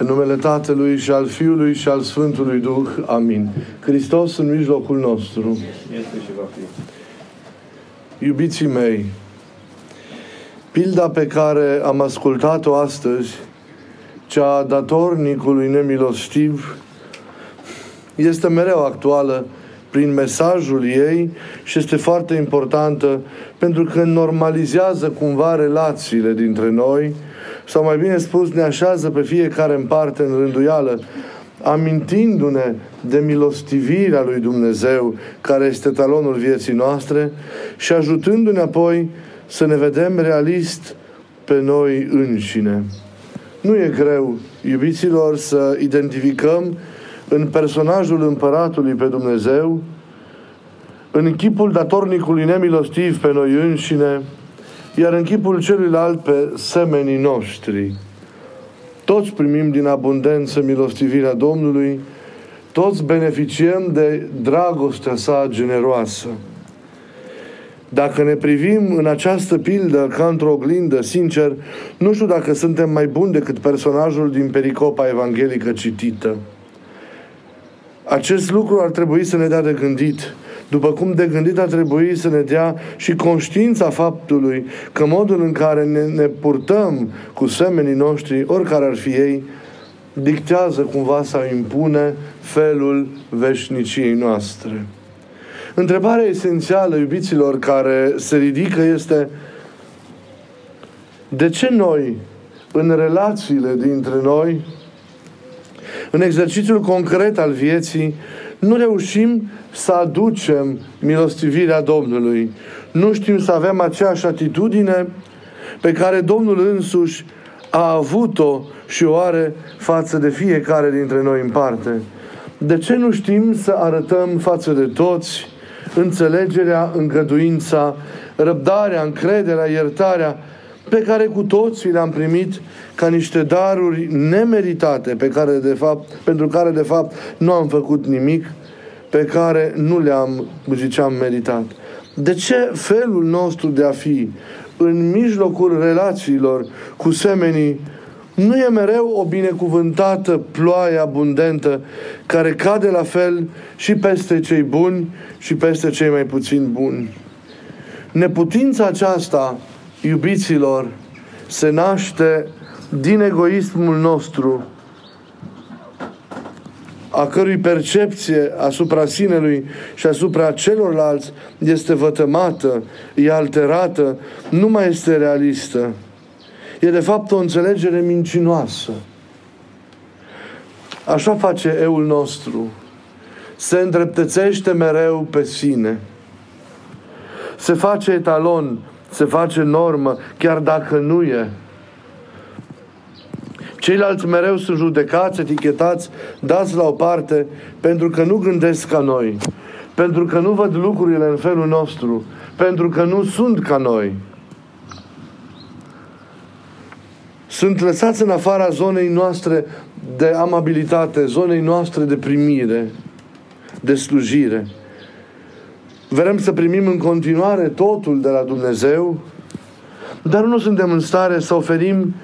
În numele Tatălui și al Fiului și al Sfântului Duh. Amin. Hristos în mijlocul nostru. Este și va fi. Iubiții mei, pilda pe care am ascultat-o astăzi, cea a datornicului nemilostiv, este mereu actuală prin mesajul ei și este foarte importantă pentru că normalizează cumva relațiile dintre noi sau mai bine spus ne așează pe fiecare în parte în rânduială amintindu-ne de milostivirea lui Dumnezeu care este talonul vieții noastre și ajutându-ne apoi să ne vedem realist pe noi înșine. Nu e greu, iubiților, să identificăm în personajul împăratului pe Dumnezeu, în chipul datornicului nemilostiv pe noi înșine, iar în chipul celuilalt pe semenii noștri. Toți primim din abundență milostivirea Domnului, toți beneficiem de dragostea sa generoasă. Dacă ne privim în această pildă ca într-o oglindă, sincer, nu știu dacă suntem mai buni decât personajul din pericopa evanghelică citită. Acest lucru ar trebui să ne dea de gândit. După cum de gândit ar trebui să ne dea și conștiința faptului că modul în care ne, ne purtăm cu semenii noștri, oricare ar fi ei, dictează cumva sau impune felul veșniciei noastre. Întrebarea esențială, iubiților, care se ridică este de ce noi, în relațiile dintre noi, în exercițiul concret al vieții, nu reușim să aducem milostivirea Domnului. Nu știm să avem aceeași atitudine pe care Domnul însuși a avut-o și o are față de fiecare dintre noi în parte. De ce nu știm să arătăm față de toți înțelegerea, îngăduința, răbdarea, încrederea, iertarea pe care cu toții le-am primit ca niște daruri nemeritate pe care de fapt, pentru care de fapt nu am făcut nimic, pe care nu le-am, ziceam, meritat. De ce felul nostru de a fi în mijlocul relațiilor cu semenii nu e mereu o binecuvântată ploaie abundentă care cade la fel și peste cei buni și peste cei mai puțin buni. Neputința aceasta, iubiților, se naște din egoismul nostru, a cărui percepție asupra sinelui și asupra celorlalți este vătămată, e alterată, nu mai este realistă. E de fapt o înțelegere mincinoasă. Așa face eul nostru. Se îndreptățește mereu pe sine. Se face etalon, se face normă, chiar dacă nu e. Ceilalți mereu sunt judecați, etichetați, dați la o parte, pentru că nu gândesc ca noi, pentru că nu văd lucrurile în felul nostru, pentru că nu sunt ca noi. Sunt lăsați în afara zonei noastre de amabilitate, zonei noastre de primire, de slujire. Vrem să primim în continuare totul de la Dumnezeu, dar nu suntem în stare să oferim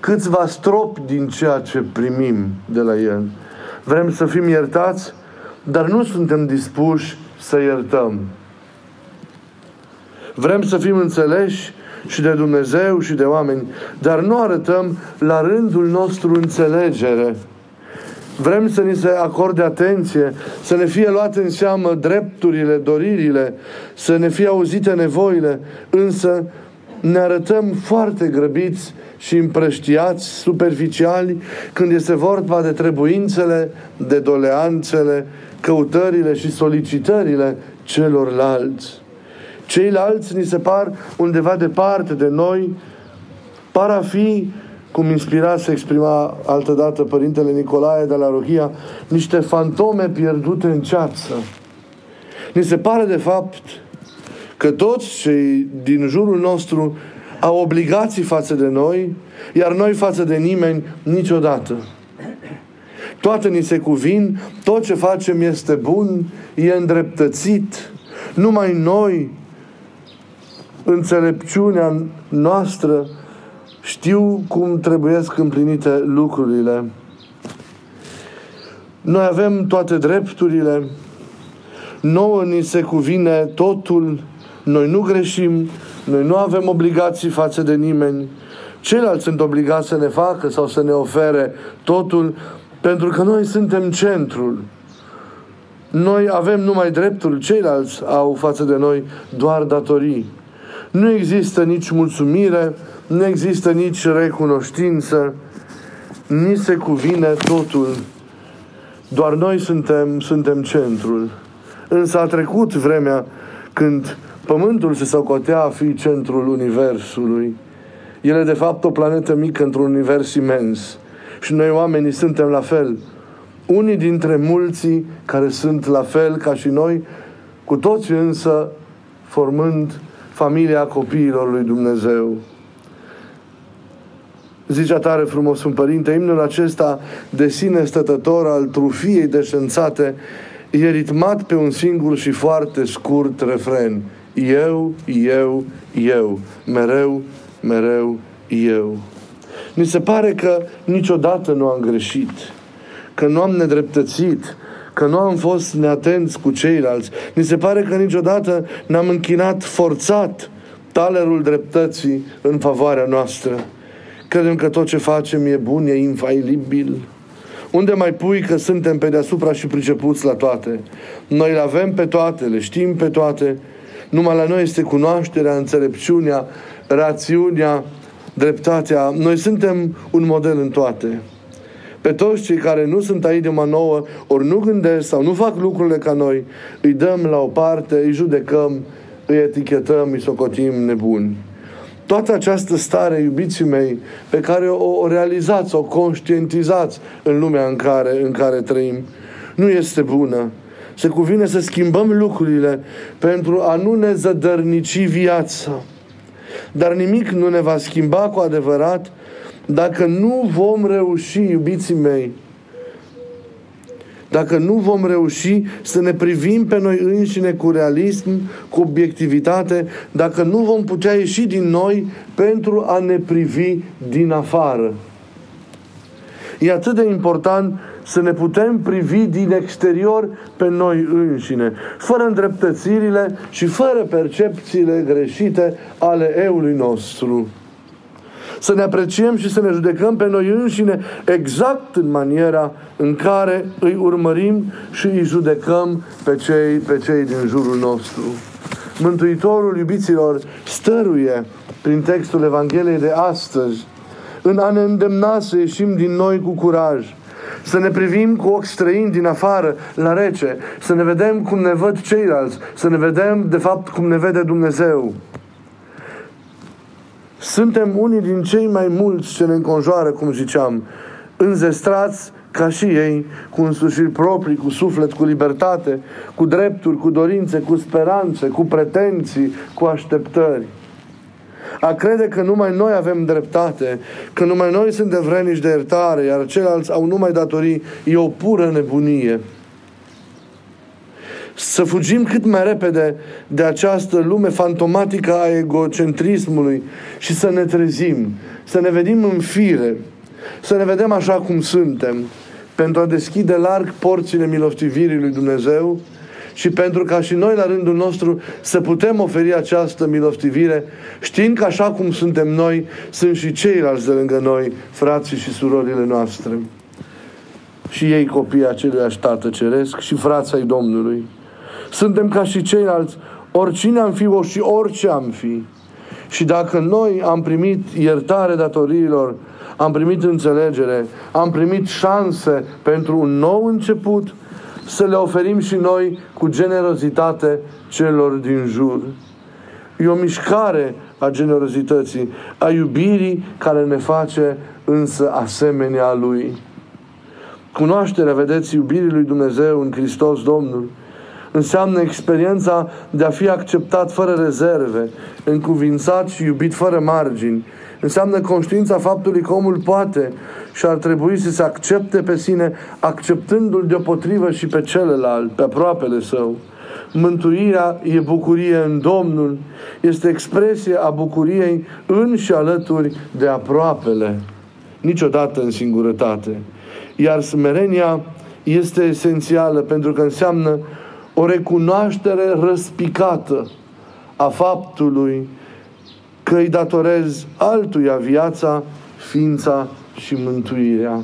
câțiva strop din ceea ce primim de la El. Vrem să fim iertați, dar nu suntem dispuși să iertăm. Vrem să fim înțeleși și de Dumnezeu și de oameni, dar nu arătăm la rândul nostru înțelegere. Vrem să ni se acorde atenție, să ne fie luate în seamă drepturile, doririle, să ne fie auzite nevoile, însă ne arătăm foarte grăbiți și împrăștiați, superficiali, când este vorba de trebuințele, de doleanțele, căutările și solicitările celorlalți. Ceilalți ni se par undeva departe de noi, par a fi, cum inspira să exprima altădată Părintele Nicolae de la Rohia, niște fantome pierdute în ceață. Ni se pare de fapt că toți cei din jurul nostru au obligații față de noi, iar noi față de nimeni niciodată. Toate ni se cuvin, tot ce facem este bun, e îndreptățit. Numai noi, înțelepciunea noastră, știu cum trebuie împlinite lucrurile. Noi avem toate drepturile, nouă ni se cuvine totul, noi nu greșim, noi nu avem obligații față de nimeni, ceilalți sunt obligați să ne facă sau să ne ofere totul, pentru că noi suntem centrul. Noi avem numai drepturi, ceilalți au față de noi doar datorii. Nu există nici mulțumire, nu există nici recunoștință, ni se cuvine totul. Doar noi suntem, suntem centrul. Însă a trecut vremea când Pământul se socotea a fi centrul Universului. El e de fapt o planetă mică într-un univers imens. Și noi oamenii suntem la fel. Unii dintre mulții care sunt la fel ca și noi, cu toți însă formând familia copiilor lui Dumnezeu. Zicea tare frumos un părinte, imnul acesta de sine stătător al trufiei deșențate e ritmat pe un singur și foarte scurt refren. Eu, eu, eu, mereu, mereu, eu. Mi se pare că niciodată nu am greșit, că nu am nedreptățit, că nu am fost neatenți cu ceilalți. Mi se pare că niciodată n-am închinat forțat talerul dreptății în favoarea noastră. Credem că tot ce facem e bun, e infailibil. Unde mai pui că suntem pe deasupra și pricepuți la toate? Noi le avem pe toate, le știm pe toate. Numai la noi este cunoașterea, înțelepciunea, rațiunea, dreptatea. Noi suntem un model în toate. Pe toți cei care nu sunt aici de nouă, ori nu gândesc sau nu fac lucrurile ca noi, îi dăm la o parte, îi judecăm, îi etichetăm, îi socotim nebuni. Toată această stare, iubiții mei, pe care o, o realizați, o conștientizați în lumea în care, în care trăim, nu este bună. Se cuvine să schimbăm lucrurile pentru a nu ne zădărnici viața. Dar nimic nu ne va schimba cu adevărat dacă nu vom reuși, iubiții mei, dacă nu vom reuși să ne privim pe noi înșine cu realism, cu obiectivitate, dacă nu vom putea ieși din noi pentru a ne privi din afară. E atât de important să ne putem privi din exterior pe noi înșine, fără îndreptățirile și fără percepțiile greșite ale eului nostru să ne apreciem și să ne judecăm pe noi înșine exact în maniera în care îi urmărim și îi judecăm pe cei, pe cei din jurul nostru. Mântuitorul iubiților stăruie prin textul Evangheliei de astăzi în a ne îndemna să ieșim din noi cu curaj, să ne privim cu ochi străini din afară, la rece, să ne vedem cum ne văd ceilalți, să ne vedem de fapt cum ne vede Dumnezeu. Suntem unii din cei mai mulți ce ne înconjoară, cum ziceam, înzestrați ca și ei, cu însușiri proprii, cu suflet, cu libertate, cu drepturi, cu dorințe, cu speranțe, cu pretenții, cu așteptări. A crede că numai noi avem dreptate, că numai noi suntem vrenici de iertare, iar ceilalți au numai datorii, e o pură nebunie să fugim cât mai repede de această lume fantomatică a egocentrismului și să ne trezim, să ne vedem în fire, să ne vedem așa cum suntem, pentru a deschide larg porțile milostivirii lui Dumnezeu și pentru ca și noi la rândul nostru să putem oferi această milostivire, știind că așa cum suntem noi, sunt și ceilalți de lângă noi, frații și surorile noastre. Și ei copii acelui Tată Ceresc și frații ai Domnului. Suntem ca și ceilalți, oricine am fi și orice am fi. Și dacă noi am primit iertare datoriilor, am primit înțelegere, am primit șanse pentru un nou început, să le oferim și noi cu generozitate celor din jur. E o mișcare a generozității, a iubirii care ne face însă asemenea Lui. Cunoașterea, vedeți, iubirii lui Dumnezeu în Hristos Domnul, înseamnă experiența de a fi acceptat fără rezerve, încuvințat și iubit fără margini. Înseamnă conștiința faptului că omul poate și ar trebui să se accepte pe sine, acceptându-l deopotrivă și pe celălalt, pe aproapele său. Mântuirea e bucurie în Domnul, este expresie a bucuriei în și alături de aproapele, niciodată în singurătate. Iar smerenia este esențială pentru că înseamnă o recunoaștere răspicată a faptului că îi datorez altuia viața, ființa și mântuirea.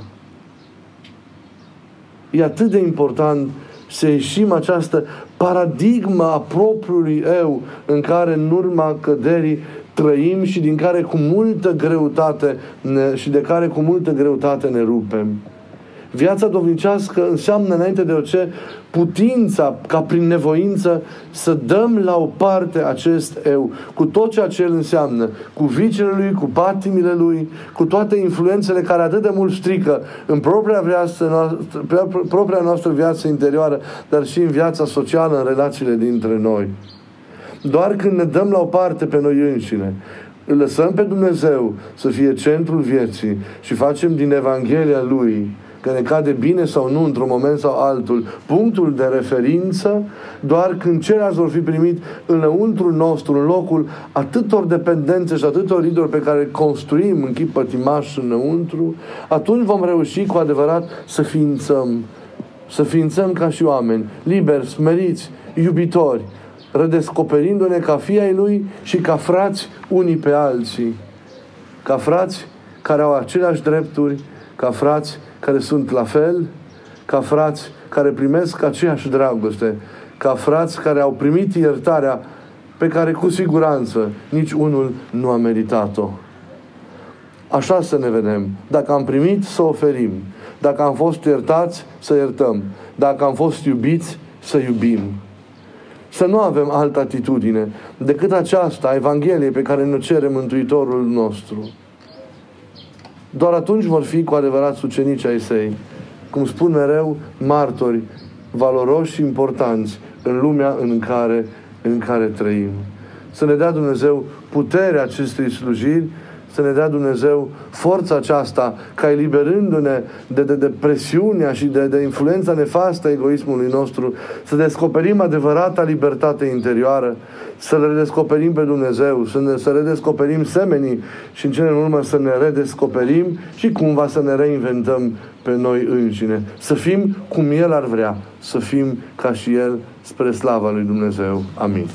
E atât de important să ieșim această paradigmă a propriului eu în care în urma căderii trăim și din care cu multă greutate ne, și de care cu multă greutate ne rupem. Viața dovnicească înseamnă înainte de orice putința ca prin nevoință să dăm la o parte acest eu, cu tot ceea ce el înseamnă, cu vicele lui, cu patimile lui, cu toate influențele care atât de mult strică în propria, viață noastră, propria noastră viață interioară, dar și în viața socială, în relațiile dintre noi. Doar când ne dăm la o parte pe noi înșine, îl lăsăm pe Dumnezeu să fie centrul vieții și facem din Evanghelia Lui că ne cade bine sau nu într-un moment sau altul, punctul de referință, doar când ceilalți vor fi primit înăuntru nostru, în locul atâtor dependențe și atâtor idoli pe care construim în chip pătimaș înăuntru, atunci vom reuși cu adevărat să ființăm, să ființăm ca și oameni, liberi, smeriți, iubitori, redescoperindu-ne ca fii ai Lui și ca frați unii pe alții, ca frați care au aceleași drepturi, ca frați care sunt la fel, ca frați care primesc aceeași dragoste, ca frați care au primit iertarea pe care cu siguranță nici unul nu a meritat-o. Așa să ne vedem. Dacă am primit, să oferim. Dacă am fost iertați, să iertăm. Dacă am fost iubiți, să iubim. Să nu avem altă atitudine decât aceasta a Evangheliei pe care ne cere Mântuitorul nostru. Doar atunci vor fi cu adevărat ucenici ai săi. Cum spun mereu, martori valoroși și importanți în lumea în care, în care trăim. Să ne dea Dumnezeu puterea acestei slujiri să ne dea Dumnezeu forța aceasta ca eliberându-ne de, de, de presiunea și de, de influența nefastă a egoismului nostru, să descoperim adevărata libertate interioară, să le redescoperim pe Dumnezeu, să, ne, să redescoperim semenii și în cele în urmă să ne redescoperim și cumva să ne reinventăm pe noi înșine. Să fim cum El ar vrea, să fim ca și El spre slava lui Dumnezeu. Amin.